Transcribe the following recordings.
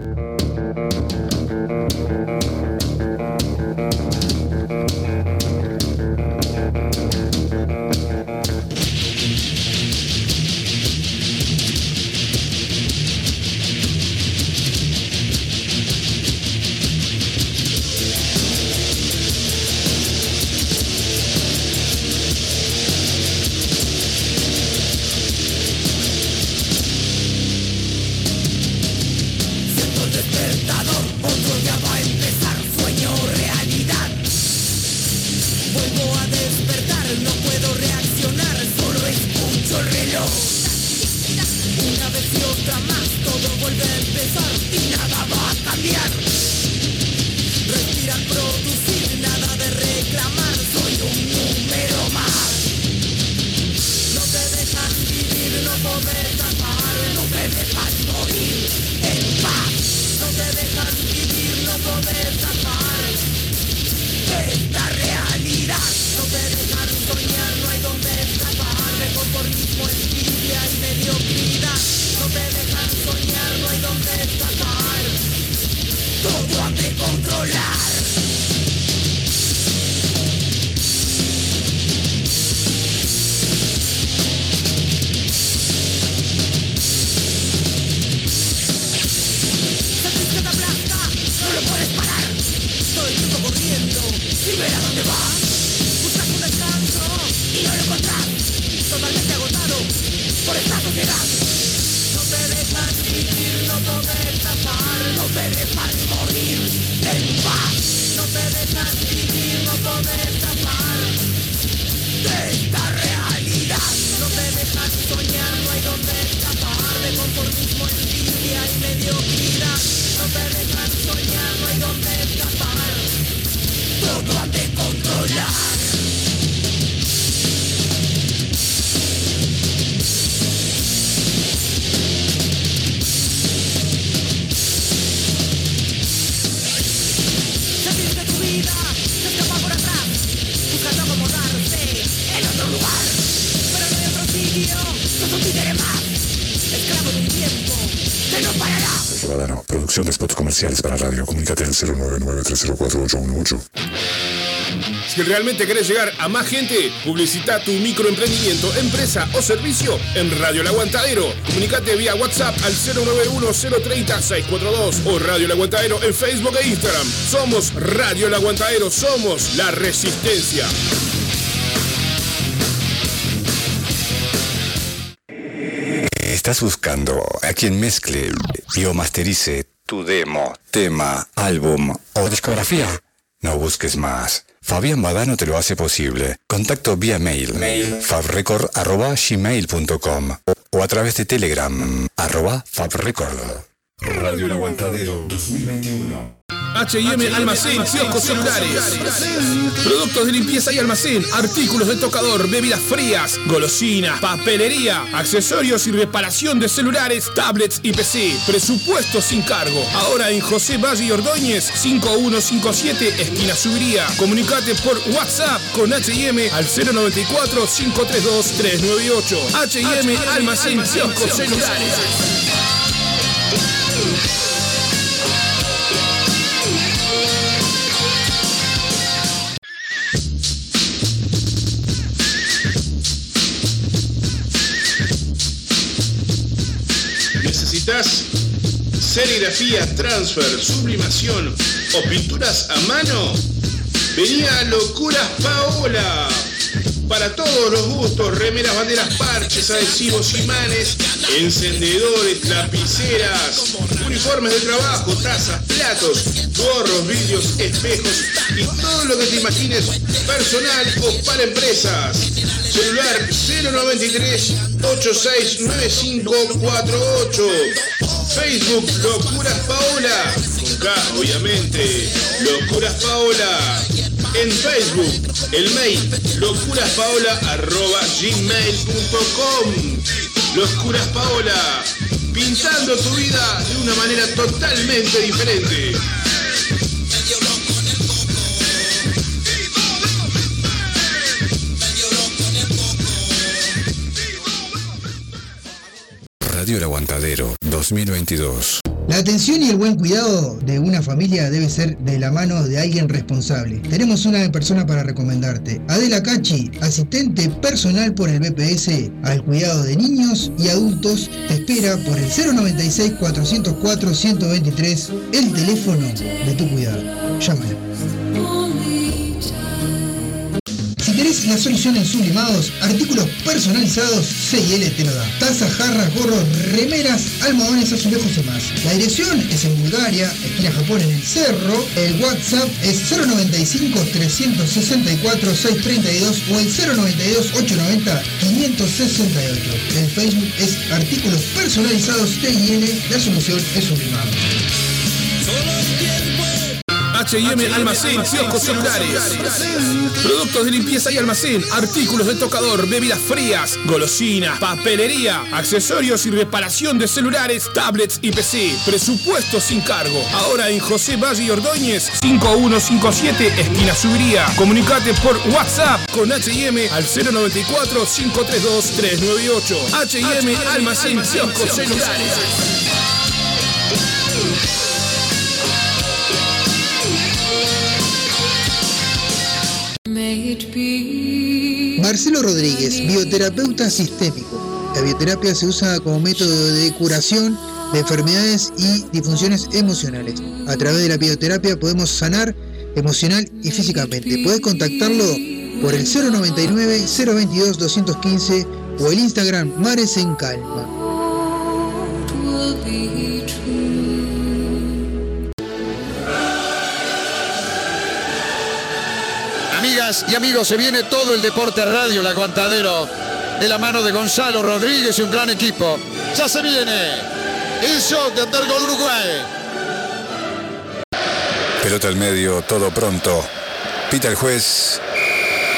Thank you. Soñar, no hay donde escapar de conformismo, envidia y mediocridad. Producción de spots comerciales para radio. Comunícate al 099-304-818. Si realmente querés llegar a más gente, publicita tu microemprendimiento, empresa o servicio en Radio El Aguantadero. Comunicate vía WhatsApp al 091-030-642 o Radio El Aguantadero en Facebook e Instagram. Somos Radio El Aguantadero, somos la resistencia. ¿Estás buscando a quien mezcle y o masterice tu demo, tema, álbum o discografía? No busques más. Fabián Badano te lo hace posible. Contacto vía mail, mail fabrecord.gmail.com o a través de Telegram, arroba fabrecord. Radio El Aguantadero 2021. H&M Almacén, kioscos celulares. Productos de limpieza y almacén, artículos de tocador, bebidas frías, golosinas, papelería, accesorios y reparación de celulares, tablets y PC. Presupuesto sin cargo. Ahora en José Valle y Ordóñez, 5157, esquina Subiría. Comunicate por WhatsApp con H&M al 094-532-398. H&M Almacén, kioscos celulares. ¿Necesitas serigrafía, transfer, sublimación o pinturas a mano? Venía Locuras Paola. Para todos los gustos, remeras, banderas, parches, adhesivos, imanes, encendedores, lapiceras, uniformes de trabajo, tazas, platos, gorros, vidrios, espejos y todo lo que te imagines personal o para empresas. Celular 093 869548. Facebook Locuras Paola. Con K, obviamente. Locuras Paola. En Facebook, el mail locuraspaola.gmail.com Locuras Paola, pintando tu vida de una manera totalmente diferente. Radio El Aguantadero 2022. La atención y el buen cuidado de una familia debe ser de la mano de alguien responsable. Tenemos una persona para recomendarte. Adela Cachi, asistente personal por el BPS al cuidado de niños y adultos, te espera por el 096 404 123, el teléfono de tu cuidado. Llámala. La solución en sublimados, artículos personalizados, CIL te lo da. Tazas, jarras, gorros, remeras, almohadones, azulejos y más. La dirección es en Bulgaria, esquina Japón en el Cerro. El WhatsApp es 095 364 632 o el 092 890 568. El Facebook es artículos personalizados CIL, la solución es sublimados. H&M Almacén, kioscos celulares. Productos de limpieza y almacén, artículos de tocador, bebidas frías, golosinas, papelería, accesorios y reparación de celulares, tablets y PC. Presupuesto sin cargo. Ahora en José Valle y Ordóñez, 5157, esquina Subiría. Comunicate por WhatsApp con H&M al 094 532 398. H&M Almacén, kioscos celulares. Marcelo Rodríguez, bioterapeuta sistémico. La bioterapia se usa como método de curación de enfermedades y disfunciones emocionales. A través de la bioterapia podemos sanar emocional y físicamente. Puedes contactarlo por el 099 022 215 o el Instagram Mares en Calma. Y amigos, se viene todo el deporte radio, el aguantadero, de la mano de Gonzalo Rodríguez y un gran equipo. Ya se viene el show de Undergol Uruguay. Pelota al medio, todo pronto. Pita el juez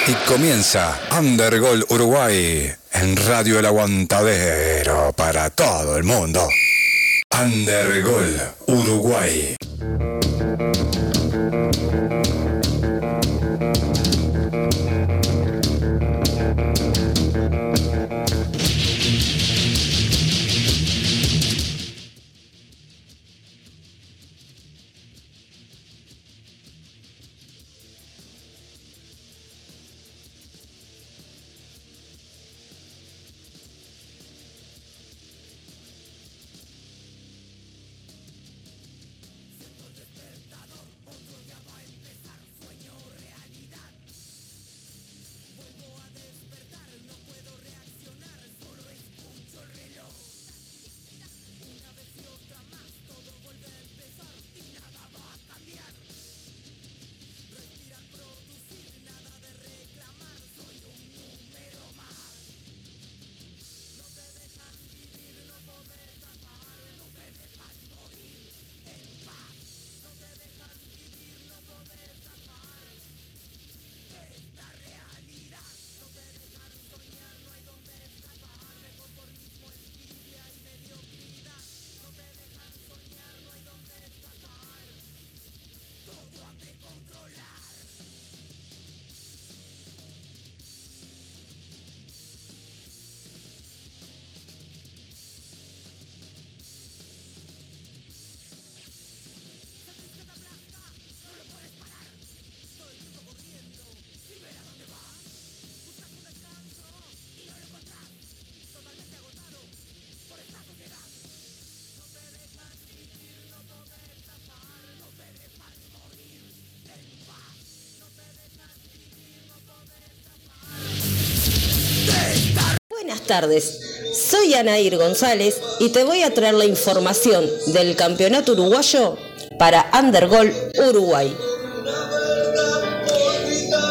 y comienza Undergol Uruguay en Radio El Aguantadero para todo el mundo. Undergol Uruguay. Tardes, soy Anair González y te voy a traer la información del campeonato uruguayo para Undergol Uruguay.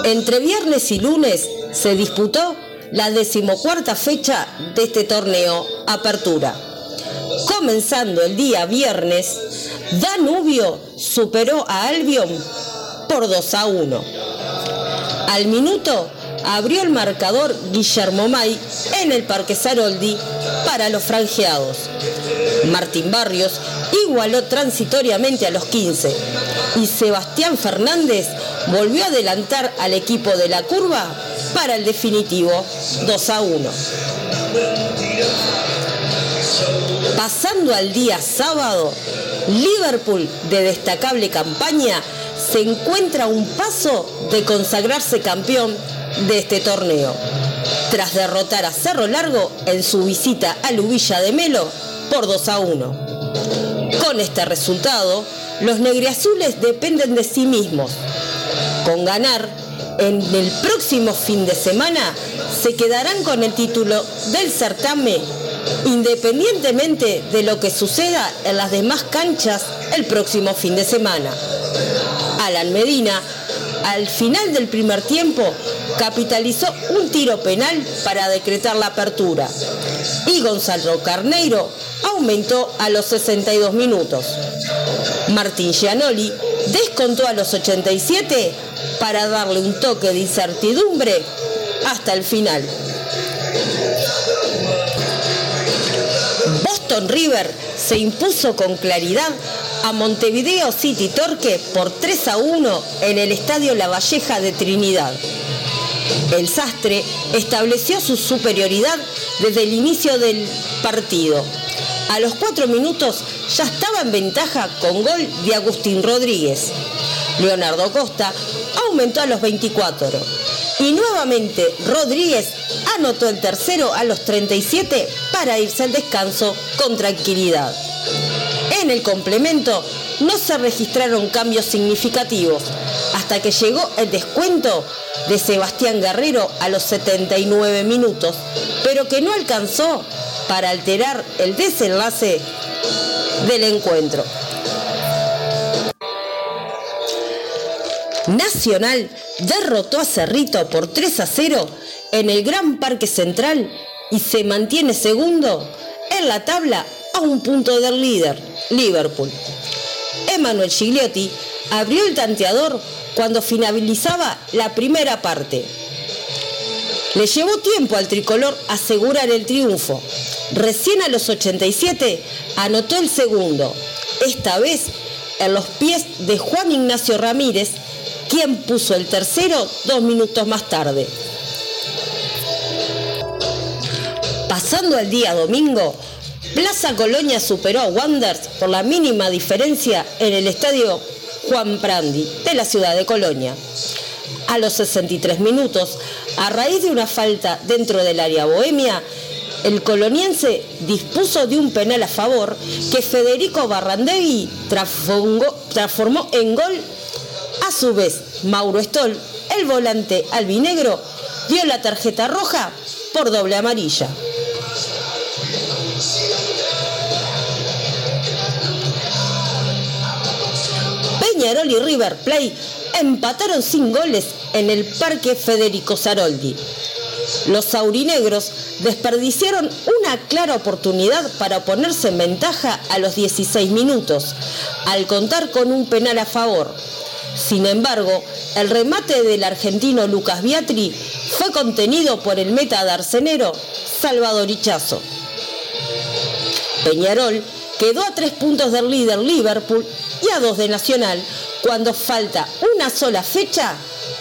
Entre viernes y lunes se disputó la decimocuarta fecha de este torneo Apertura. Comenzando el día viernes, Danubio superó a Albion por 2 a 1. Al minuto abrió el marcador Guillermo May en el Parque Saroldi para los franjeados. Martín Barrios igualó transitoriamente a los 15 y Sebastián Fernández volvió a adelantar al equipo de la curva para el definitivo 2 a 1. Pasando al día sábado, Liverpool, de destacable campaña, se encuentra a un paso de consagrarse campeón de este torneo, tras derrotar a Cerro Largo en su visita a Lubilla de Melo por 2 a 1. Con este resultado, los negriazules dependen de sí mismos. Con ganar, en el próximo fin de semana se quedarán con el título del certamen independientemente de lo que suceda en las demás canchas el próximo fin de semana. Alan Medina, al final del primer tiempo, capitalizó un tiro penal para decretar la apertura y Gonzalo Carneiro aumentó a los 62 minutos. Martín Gianoli descontó a los 87 para darle un toque de incertidumbre hasta el final. Boston River se impuso con claridad a Montevideo City Torque por 3 a 1 en el Estadio La Valleja de Trinidad. El Sastre estableció su superioridad desde el inicio del partido. A los cuatro minutos ya estaba en ventaja con gol de Agustín Rodríguez. Leonardo Costa aumentó a los 24 y nuevamente Rodríguez anotó el tercero a los 37 para irse al descanso con tranquilidad. En el complemento no se registraron cambios significativos hasta que llegó el descuento de Sebastián Guerrero a los 79 minutos, pero que no alcanzó para alterar el desenlace del encuentro. Nacional derrotó a Cerrito por 3 a 0 en el Gran Parque Central y se mantiene segundo en la tabla a un punto del líder, Liverpool. Emanuel Gigliotti abrió el tanteador cuando finalizaba la primera parte. Le llevó tiempo al tricolor asegurar el triunfo. Recién a los 87 anotó el segundo, esta vez en los pies de Juan Ignacio Ramírez, quien puso el tercero dos minutos más tarde. Pasando al día domingo, Plaza Colonia superó a Wanderers por la mínima diferencia en el estadio Juan Prandi de la ciudad de Colonia. A los 63 minutos, a raíz de una falta dentro del área bohemia, el coloniense dispuso de un penal a favor que Federico Barrandegui transformó en gol a su vez, Mauro Stoll, el volante albinegro, dio la tarjeta roja por doble amarilla. Peñarol y River Plate empataron sin goles en el Parque Federico Saroldi. Los saurinegros desperdiciaron una clara oportunidad para ponerse en ventaja a los 16 minutos, al contar con un penal a favor, sin embargo, el remate del argentino Lucas Biatri fue contenido por el meta darcenero Salvador Ichazo. Peñarol quedó a tres puntos del líder Liverpool y a dos de Nacional cuando falta una sola fecha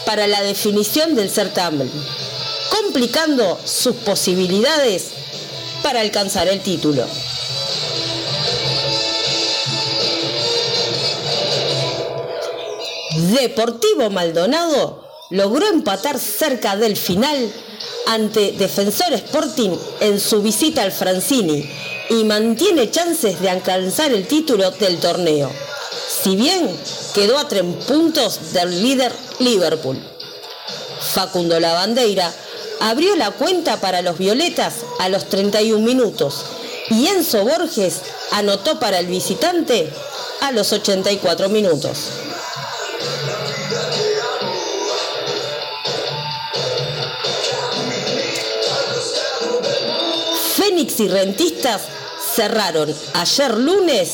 para la definición del certamen, complicando sus posibilidades para alcanzar el título. Deportivo Maldonado logró empatar cerca del final ante Defensor Sporting en su visita al Francini y mantiene chances de alcanzar el título del torneo, si bien quedó a tres puntos del líder Liverpool. Facundo Lavandeira abrió la cuenta para los Violetas a los 31 minutos y Enzo Borges anotó para el visitante a los 84 minutos. Y Rentistas cerraron ayer lunes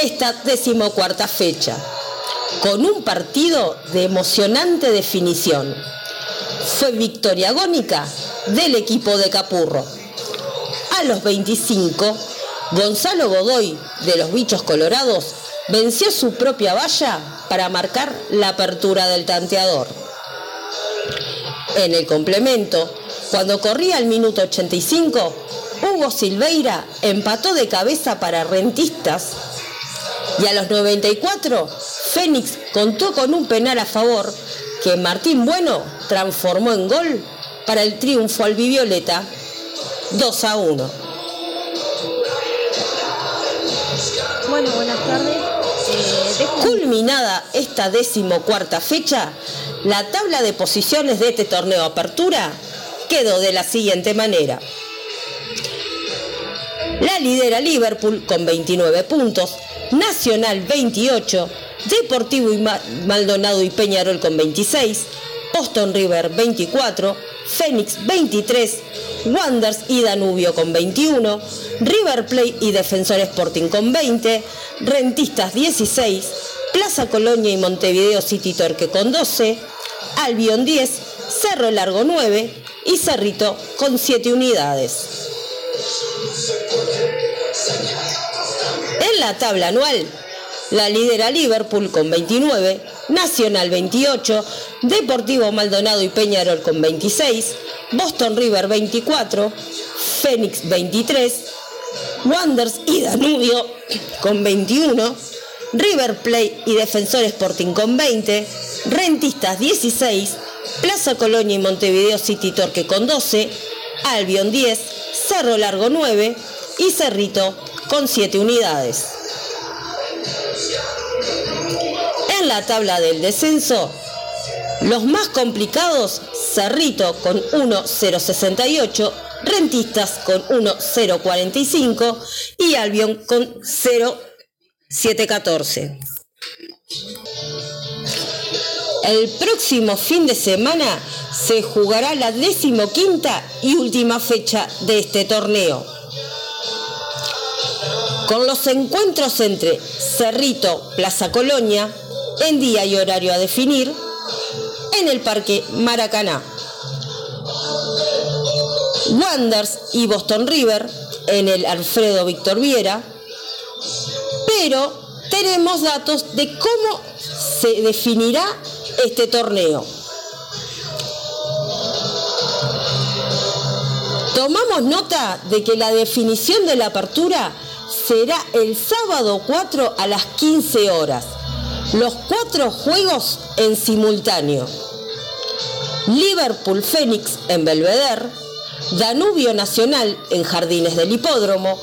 esta decimocuarta fecha con un partido de emocionante definición. Fue victoria agónica del equipo de Capurro. A los 25, Gonzalo Godoy de los Bichos Colorados venció su propia valla para marcar la apertura del tanteador. En el complemento, cuando corría el minuto 85, Hugo Silveira empató de cabeza para Rentistas y a los 94 Fénix contó con un penal a favor que Martín Bueno transformó en gol para el triunfo al Vivioleta 2 a 1. Bueno, buenas tardes. Eh, Culminada esta decimocuarta fecha, la tabla de posiciones de este torneo Apertura quedó de la siguiente manera. La lidera Liverpool con 29 puntos, Nacional 28, Deportivo y Maldonado y Peñarol con 26, Boston River 24, Fénix 23, Wanders y Danubio con 21, River Plate y Defensor Sporting con 20, Rentistas 16, Plaza Colonia y Montevideo City Torque con 12, Albion 10, Cerro Largo 9 y Cerrito con 7 unidades. La tabla anual, la lidera Liverpool con 29, Nacional 28, Deportivo Maldonado y Peñarol con 26, Boston River 24, Fénix 23, Wanders y Danubio con 21, River Plate y Defensor Sporting con 20, Rentistas 16, Plaza Colonia y Montevideo City Torque con 12, Albion 10, Cerro Largo 9 y Cerrito con 7 unidades. En la tabla del descenso, los más complicados, Cerrito con 1.068, Rentistas con 1.045 y Albion con 0.714. El próximo fin de semana se jugará la decimoquinta y última fecha de este torneo. Con los encuentros entre Cerrito, Plaza Colonia, en día y horario a definir, en el Parque Maracaná. Wanders y Boston River en el Alfredo Víctor Viera, pero tenemos datos de cómo se definirá este torneo. Tomamos nota de que la definición de la apertura será el sábado 4 a las 15 horas. Los cuatro juegos en simultáneo. Liverpool Fénix en Belvedere, Danubio Nacional en Jardines del Hipódromo,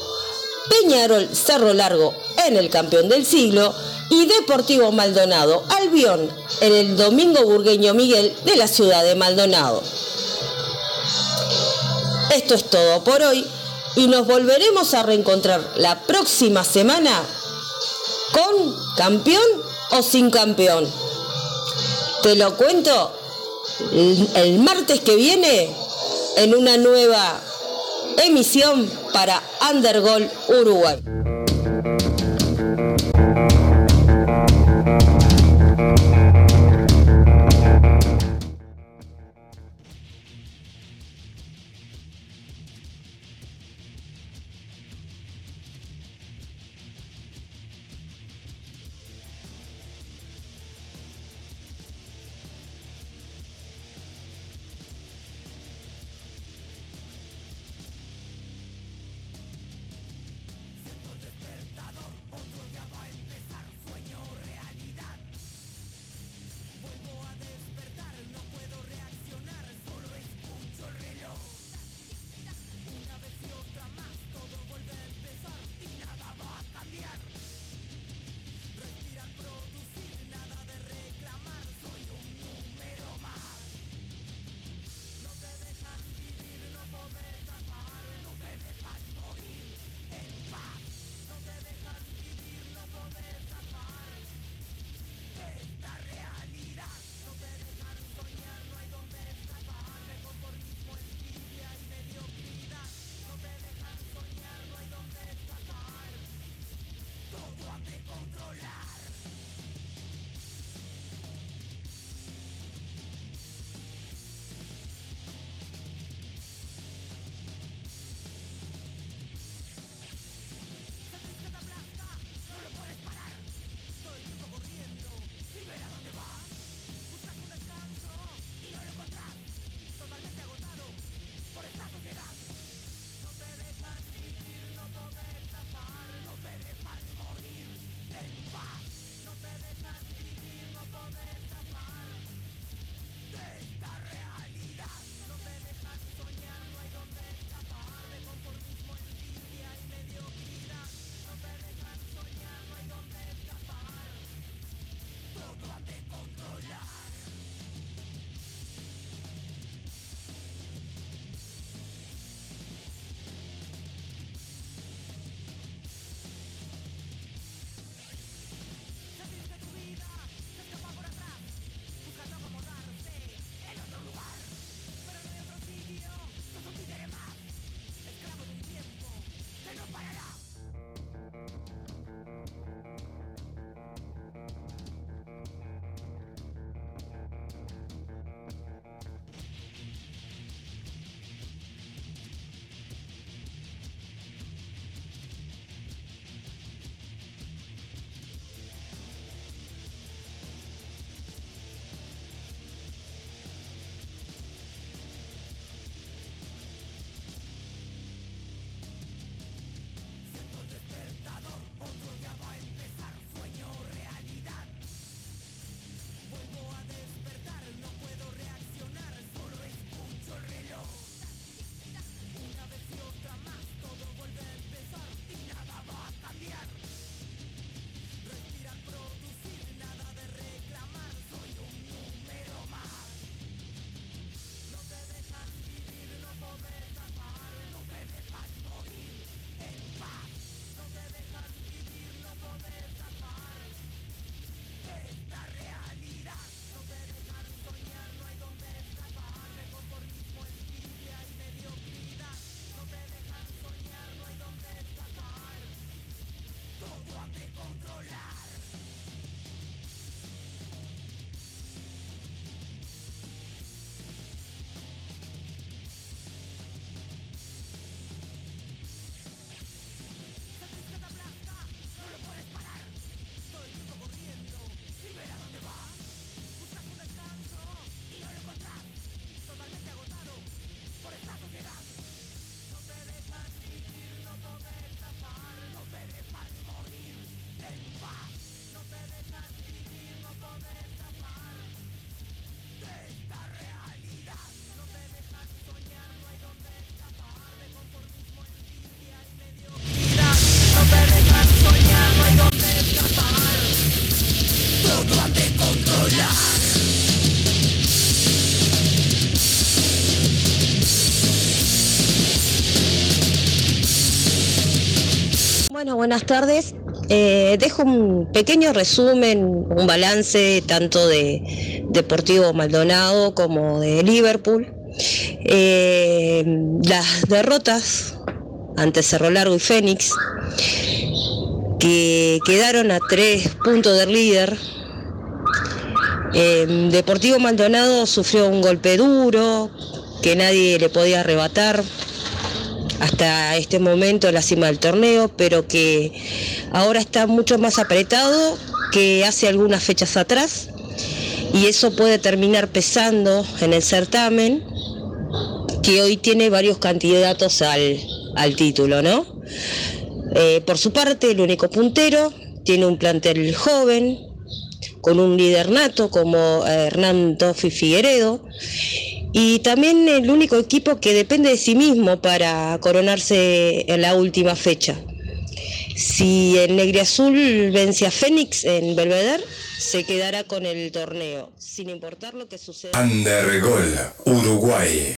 Peñarol Cerro Largo en el Campeón del Siglo y Deportivo Maldonado Albión en el Domingo Burgueño Miguel de la ciudad de Maldonado. Esto es todo por hoy y nos volveremos a reencontrar la próxima semana con campeón o sin campeón. Te lo cuento el martes que viene en una nueva emisión para Undergol Uruguay. Buenas tardes. Eh, dejo un pequeño resumen, un balance tanto de Deportivo Maldonado como de Liverpool. Eh, las derrotas ante Cerro Largo y Fénix, que quedaron a tres puntos del líder. Eh, Deportivo Maldonado sufrió un golpe duro que nadie le podía arrebatar hasta este momento la cima del torneo, pero que ahora está mucho más apretado que hace algunas fechas atrás y eso puede terminar pesando en el certamen que hoy tiene varios candidatos al, al título, ¿no? Eh, por su parte, el único puntero tiene un plantel joven, con un líder nato como eh, Hernán Toffi Figueredo, y también el único equipo que depende de sí mismo para coronarse en la última fecha. Si el Negriazul vence a Fénix en Belvedere, se quedará con el torneo, sin importar lo que suceda. Undergol, Uruguay.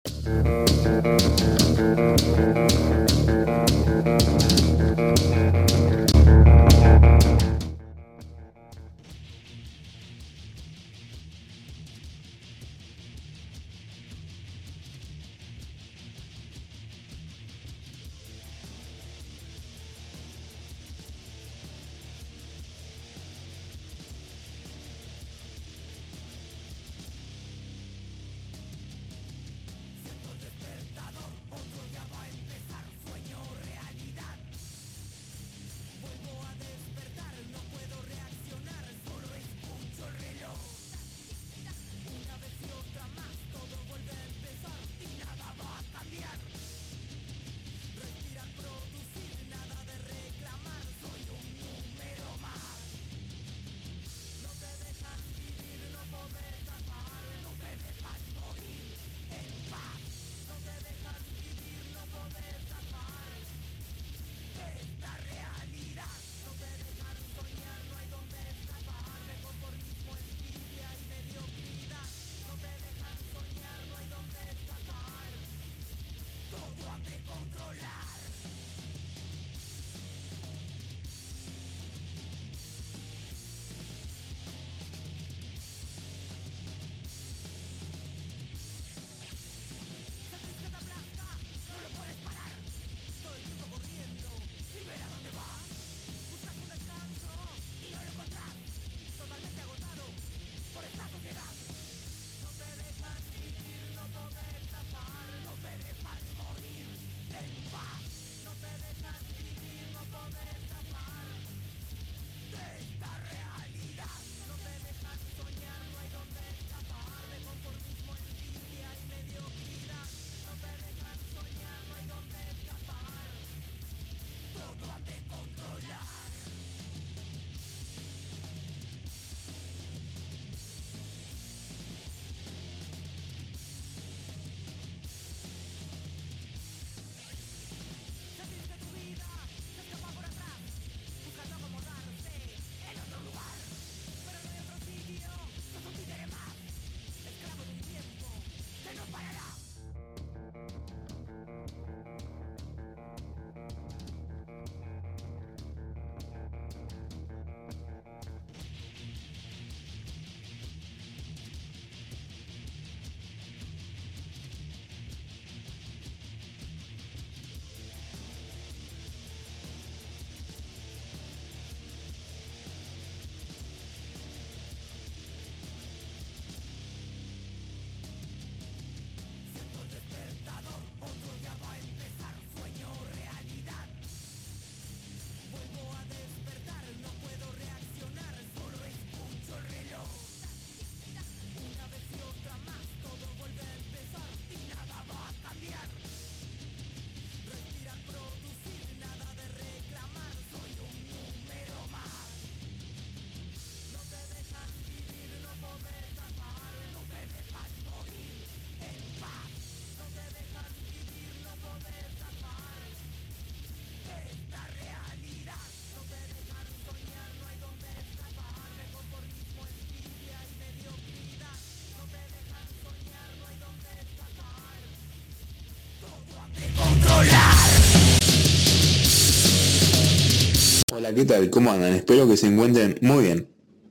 Hola, ¿qué tal? ¿Cómo andan? Espero que se encuentren muy bien.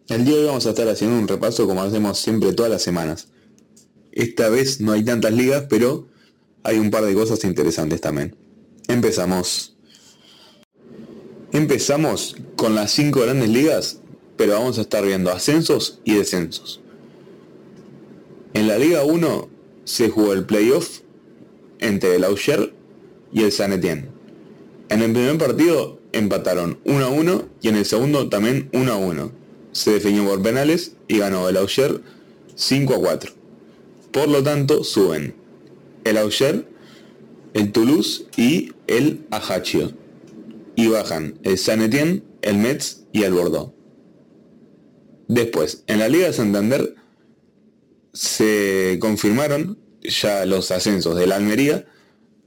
El día de hoy vamos a estar haciendo un repaso como hacemos siempre todas las semanas. Esta vez no hay tantas ligas, pero hay un par de cosas interesantes también. Empezamos. Empezamos con las cinco grandes ligas, pero vamos a estar viendo ascensos y descensos. En la Liga 1 se jugó el playoff entre el Auxerre y el San Etienne. En el primer partido empataron 1 a 1 y en el segundo también 1 a 1. Se definió por penales y ganó el Auxerre 5 a 4. Por lo tanto, suben el Auxerre, el Toulouse y el Ajaccio. Y bajan el San Etienne, el Metz y el Bordeaux. Después, en la Liga de Santander se confirmaron ya los ascensos del Almería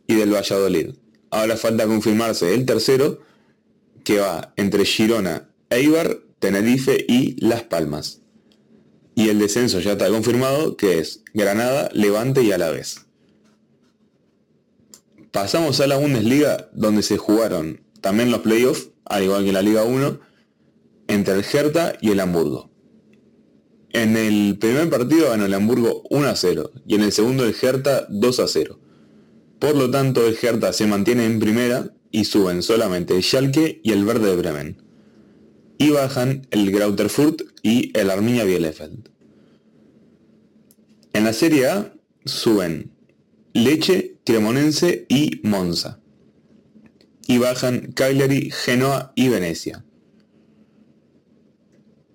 y del Valladolid. Ahora falta confirmarse el tercero, que va entre Girona, Eibar, Tenerife y Las Palmas. Y el descenso ya está confirmado, que es Granada, Levante y Alavés. Pasamos a la Bundesliga, donde se jugaron también los playoffs, al igual que en la Liga 1, entre el Hertha y el Hamburgo. En el primer partido ganó el Hamburgo 1 a 0 y en el segundo el Hertha 2 a 0. Por lo tanto, el Hertha se mantiene en primera y suben solamente Schalke y el Verde de Bremen. Y bajan el Grauterfurt y el Arminia Bielefeld. En la Serie A suben Leche, Cremonense y Monza. Y bajan Cagliari, Genoa y Venecia.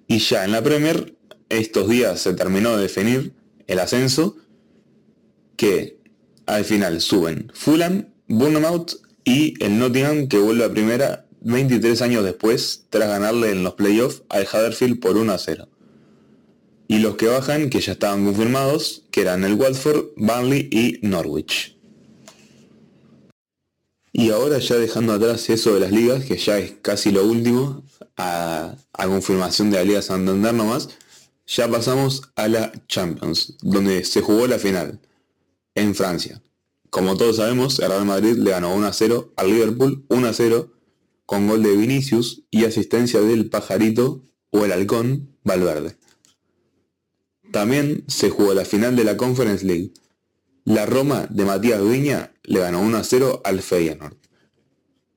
Y ya en la Premier, estos días se terminó de definir el ascenso, que al final suben Fulham, Bournemouth y el Nottingham que vuelve a primera 23 años después tras ganarle en los playoffs al Huddersfield por 1 a 0. Y los que bajan, que ya estaban confirmados, que eran el Watford, Burnley y Norwich. Y ahora ya dejando atrás eso de las ligas, que ya es casi lo último, a, confirmación de la Liga Santander nomás, ya pasamos a la Champions, donde se jugó la final en Francia. Como todos sabemos, el Real Madrid le ganó 1 a 0 al Liverpool 1 a 0 con gol de Vinicius y asistencia del pajarito o el halcón Valverde. También se jugó la final de la Conference League. La Roma de Matías Viña le ganó 1 a 0 al Feyenoord.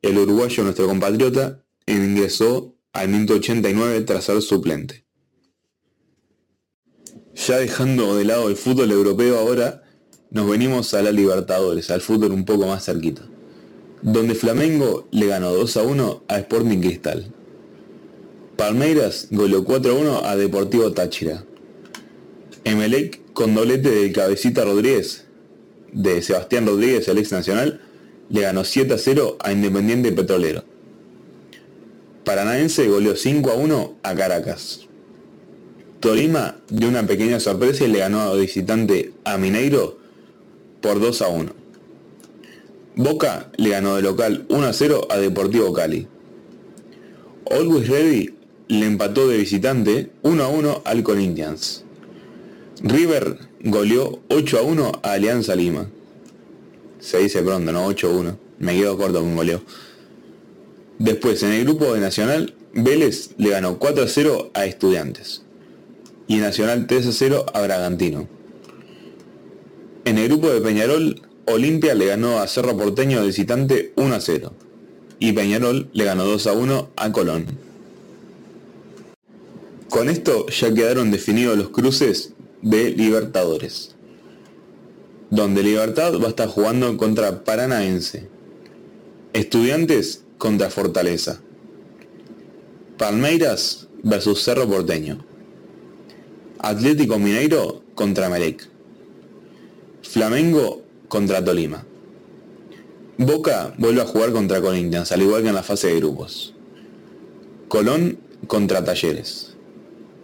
El uruguayo, nuestro compatriota, ingresó al minuto 89 tras ser suplente. Ya dejando de lado el fútbol europeo ahora, nos venimos a la Libertadores, al fútbol un poco más cerquita, donde Flamengo le ganó 2 a 1 a Sporting Cristal. Palmeiras goleó 4 a 1 a Deportivo Táchira. Emelec con doblete de Cabecita Rodríguez, de Sebastián Rodríguez, el ex nacional, le ganó 7 a 0 a Independiente Petrolero. Paranaense goleó 5 a 1 a Caracas. Tolima dio una pequeña sorpresa y le ganó a visitante a Mineiro por 2 a 1. Boca le ganó de local 1 a 0 a Deportivo Cali. Always Ready le empató de visitante 1 a 1 al Corinthians. River goleó 8 a 1 a Alianza Lima. Se dice pronto, ¿no? 8 a 1. Me quedo corto con goleo. Después, en el grupo de Nacional, Vélez le ganó 4 a 0 a Estudiantes. Y Nacional 3 a 0 a Bragantino. En el grupo de Peñarol, Olimpia le ganó a Cerro Porteño de visitante 1 a 0 y Peñarol le ganó 2 a 1 a Colón. Con esto ya quedaron definidos los cruces de Libertadores, donde Libertad va a estar jugando contra Paranaense, Estudiantes contra Fortaleza, Palmeiras versus Cerro Porteño, Atlético Mineiro contra Melec. Flamengo contra Tolima. Boca vuelve a jugar contra Corinthians, al igual que en la fase de grupos. Colón contra Talleres.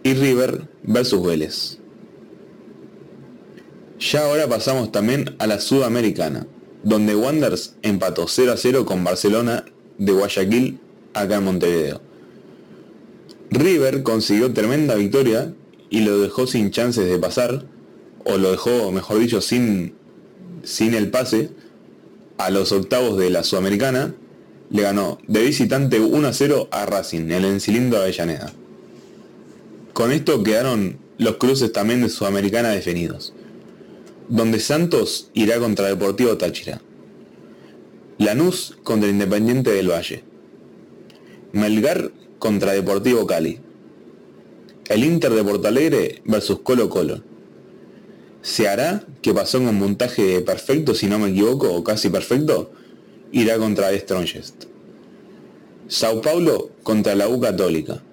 Y River versus Vélez. Ya ahora pasamos también a la Sudamericana, donde Wanderers empató 0 a 0 con Barcelona de Guayaquil acá en Montevideo. River consiguió tremenda victoria y lo dejó sin chances de pasar o lo dejó, mejor dicho, sin, sin el pase a los octavos de la Sudamericana le ganó de visitante 1 a 0 a Racing, el Encilindro Avellaneda. Con esto quedaron los cruces también de Sudamericana definidos, donde Santos irá contra Deportivo Táchira, Lanús contra Independiente del Valle, Melgar contra Deportivo Cali, el Inter de Porto Alegre versus Colo Colo. Se hará que pasó con montaje perfecto, si no me equivoco, o casi perfecto, irá contra Strongest. Sao Paulo contra la U Católica.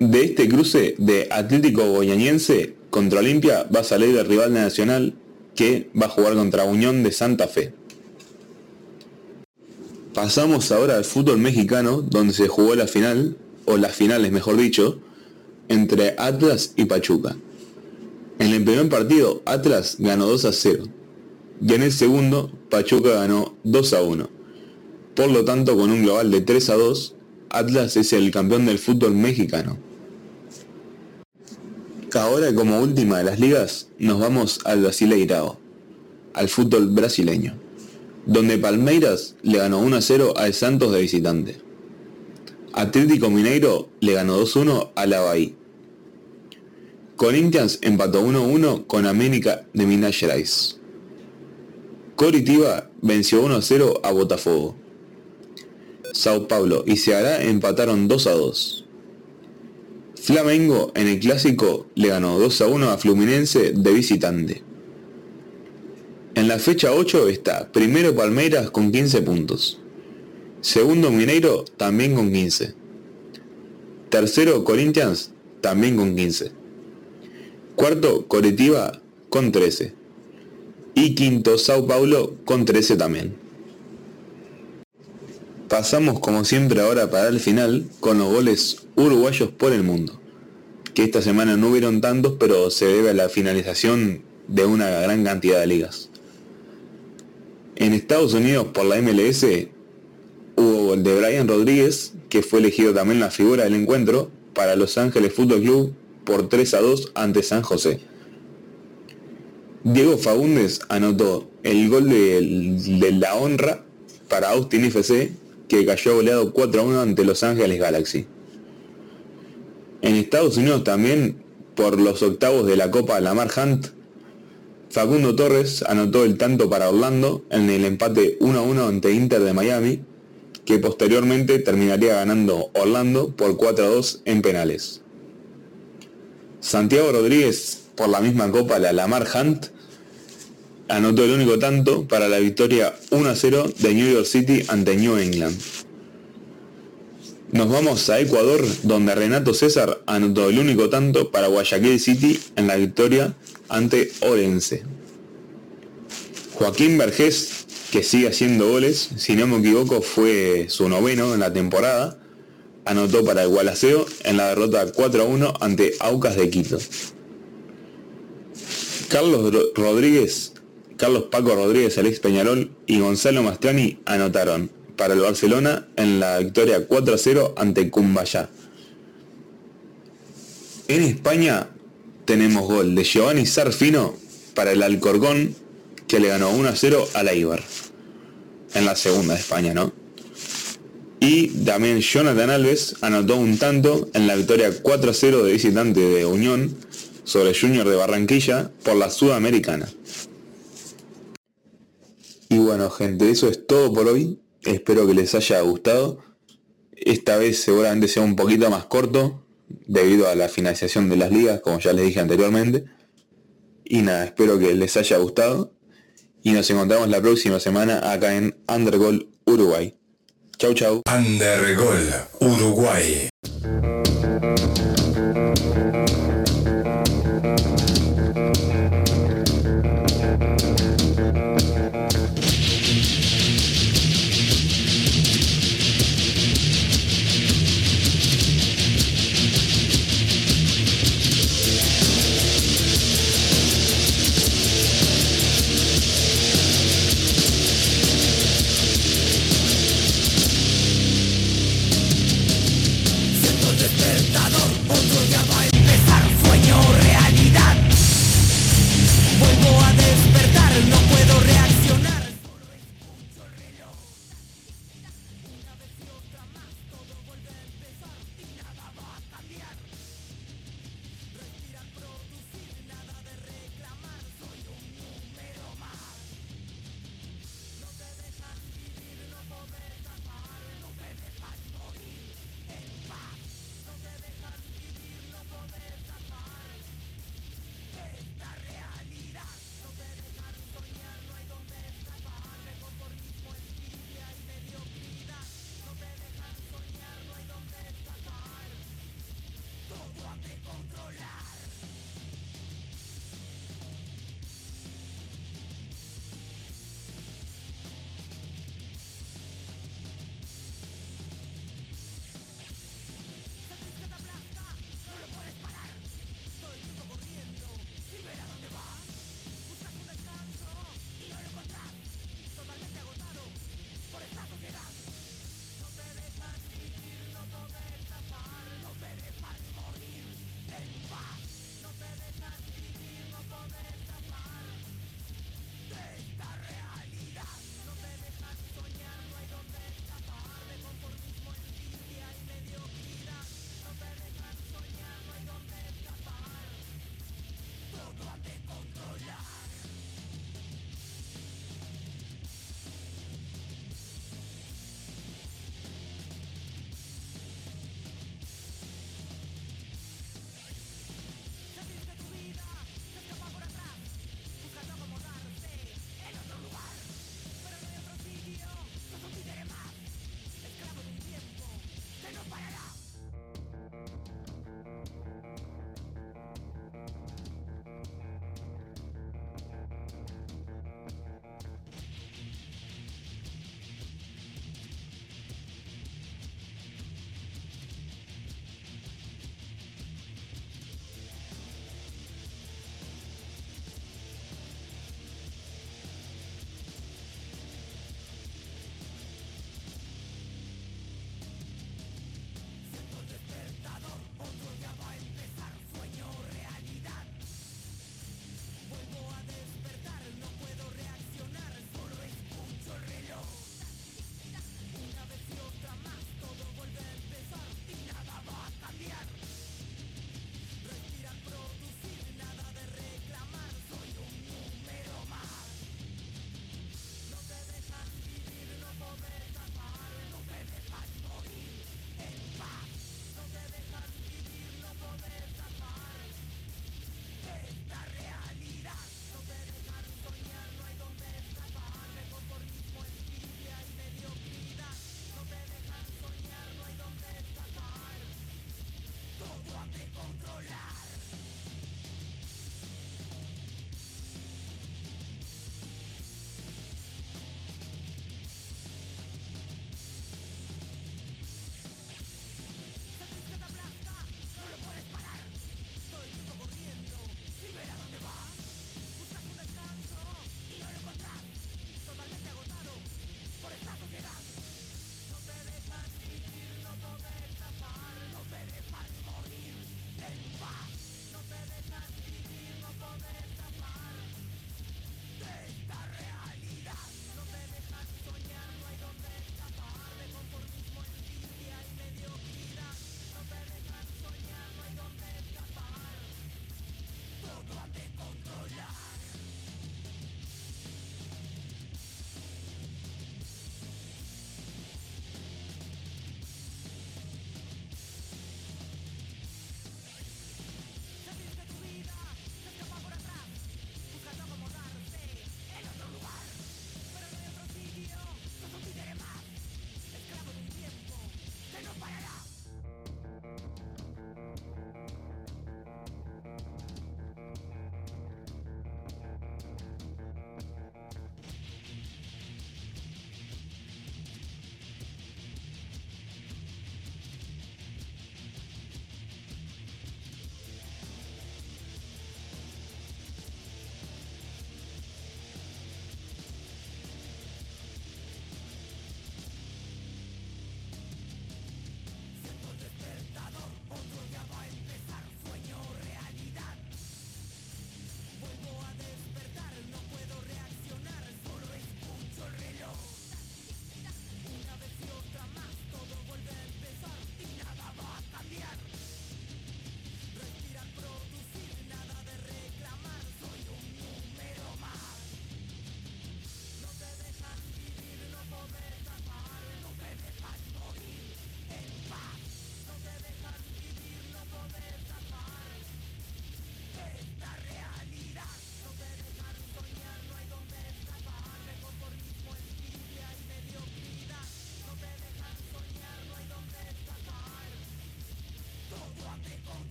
De este cruce de Atlético Goianiense contra Olimpia va a salir el rival nacional que va a jugar contra Unión de Santa Fe. Pasamos ahora al fútbol mexicano donde se jugó la final, o las finales mejor dicho, entre Atlas y Pachuca. En el primer partido Atlas ganó 2 a 0 y en el segundo Pachuca ganó 2 a 1. Por lo tanto, con un global de 3 a 2, Atlas es el campeón del fútbol mexicano. Ahora como última de las ligas nos vamos al Brasileirao, al fútbol brasileño, donde Palmeiras le ganó 1 a 0 al Santos de visitante. Atlético Mineiro le ganó 2 a 1 a la Bahía. Corinthians empató 1 a 1 con América de Minas Gerais. Coritiba venció 1 a 0 a Botafogo. Sao Paulo y Ceará empataron 2 a 2. Flamengo en el clásico le ganó 2 a 1 a Fluminense de visitante. En la fecha 8 está primero Palmeiras con 15 puntos. Segundo Mineiro también con 15. Tercero Corinthians también con 15. Cuarto Coritiba con 13 y quinto Sao Paulo con 13 también. Pasamos como siempre ahora para el final con los goles uruguayos por el mundo, que esta semana no hubieron tantos pero se debe a la finalización de una gran cantidad de ligas. En Estados Unidos por la MLS hubo gol de Brian Rodríguez, que fue elegido también la figura del encuentro para Los Ángeles Fútbol Club por 3 a 2 ante San José. Diego Faúndez anotó el gol de, la honra para Austin FC, que cayó goleado 4 a 1 ante Los Ángeles Galaxy. En Estados Unidos también, por los octavos de la Copa Lamar Hunt, Facundo Torres anotó el tanto para Orlando en el empate 1 a 1 ante Inter de Miami, que posteriormente terminaría ganando Orlando por 4 a 2 en penales. Santiago Rodríguez por la misma copa, la Lamar Hunt, anotó el único tanto para la victoria 1-0 de New York City ante New England. Nos vamos a Ecuador, donde Renato César anotó el único tanto para Guayaquil City en la victoria ante Orense. Joaquín Vergés, que sigue haciendo goles, si no me equivoco fue su noveno en la temporada, anotó para el Gualaceo en la derrota 4-1 ante Aucas de Quito. Carlos Rodríguez, Carlos Paco Rodríguez, Alex Peñarol y Gonzalo Mastrani anotaron para el Barcelona en la victoria 4-0 ante Cumbayá. En España tenemos gol de Giovanni Sarfino para el Alcorcón que le ganó 1-0 a la Ibar. En la segunda de España, ¿no? Y también Jonathan Alves anotó un tanto en la victoria 4-0 de visitante de Unión sobre Junior de Barranquilla por la Sudamericana. Y bueno gente, eso es todo por hoy. Espero que les haya gustado. Esta vez seguramente sea un poquito más corto debido a la financiación de las ligas, como ya les dije anteriormente. Y nada, espero que les haya gustado. Y nos encontramos la próxima semana acá en Undergol Uruguay. Chau chau. Undergol Uruguay.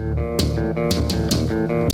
Música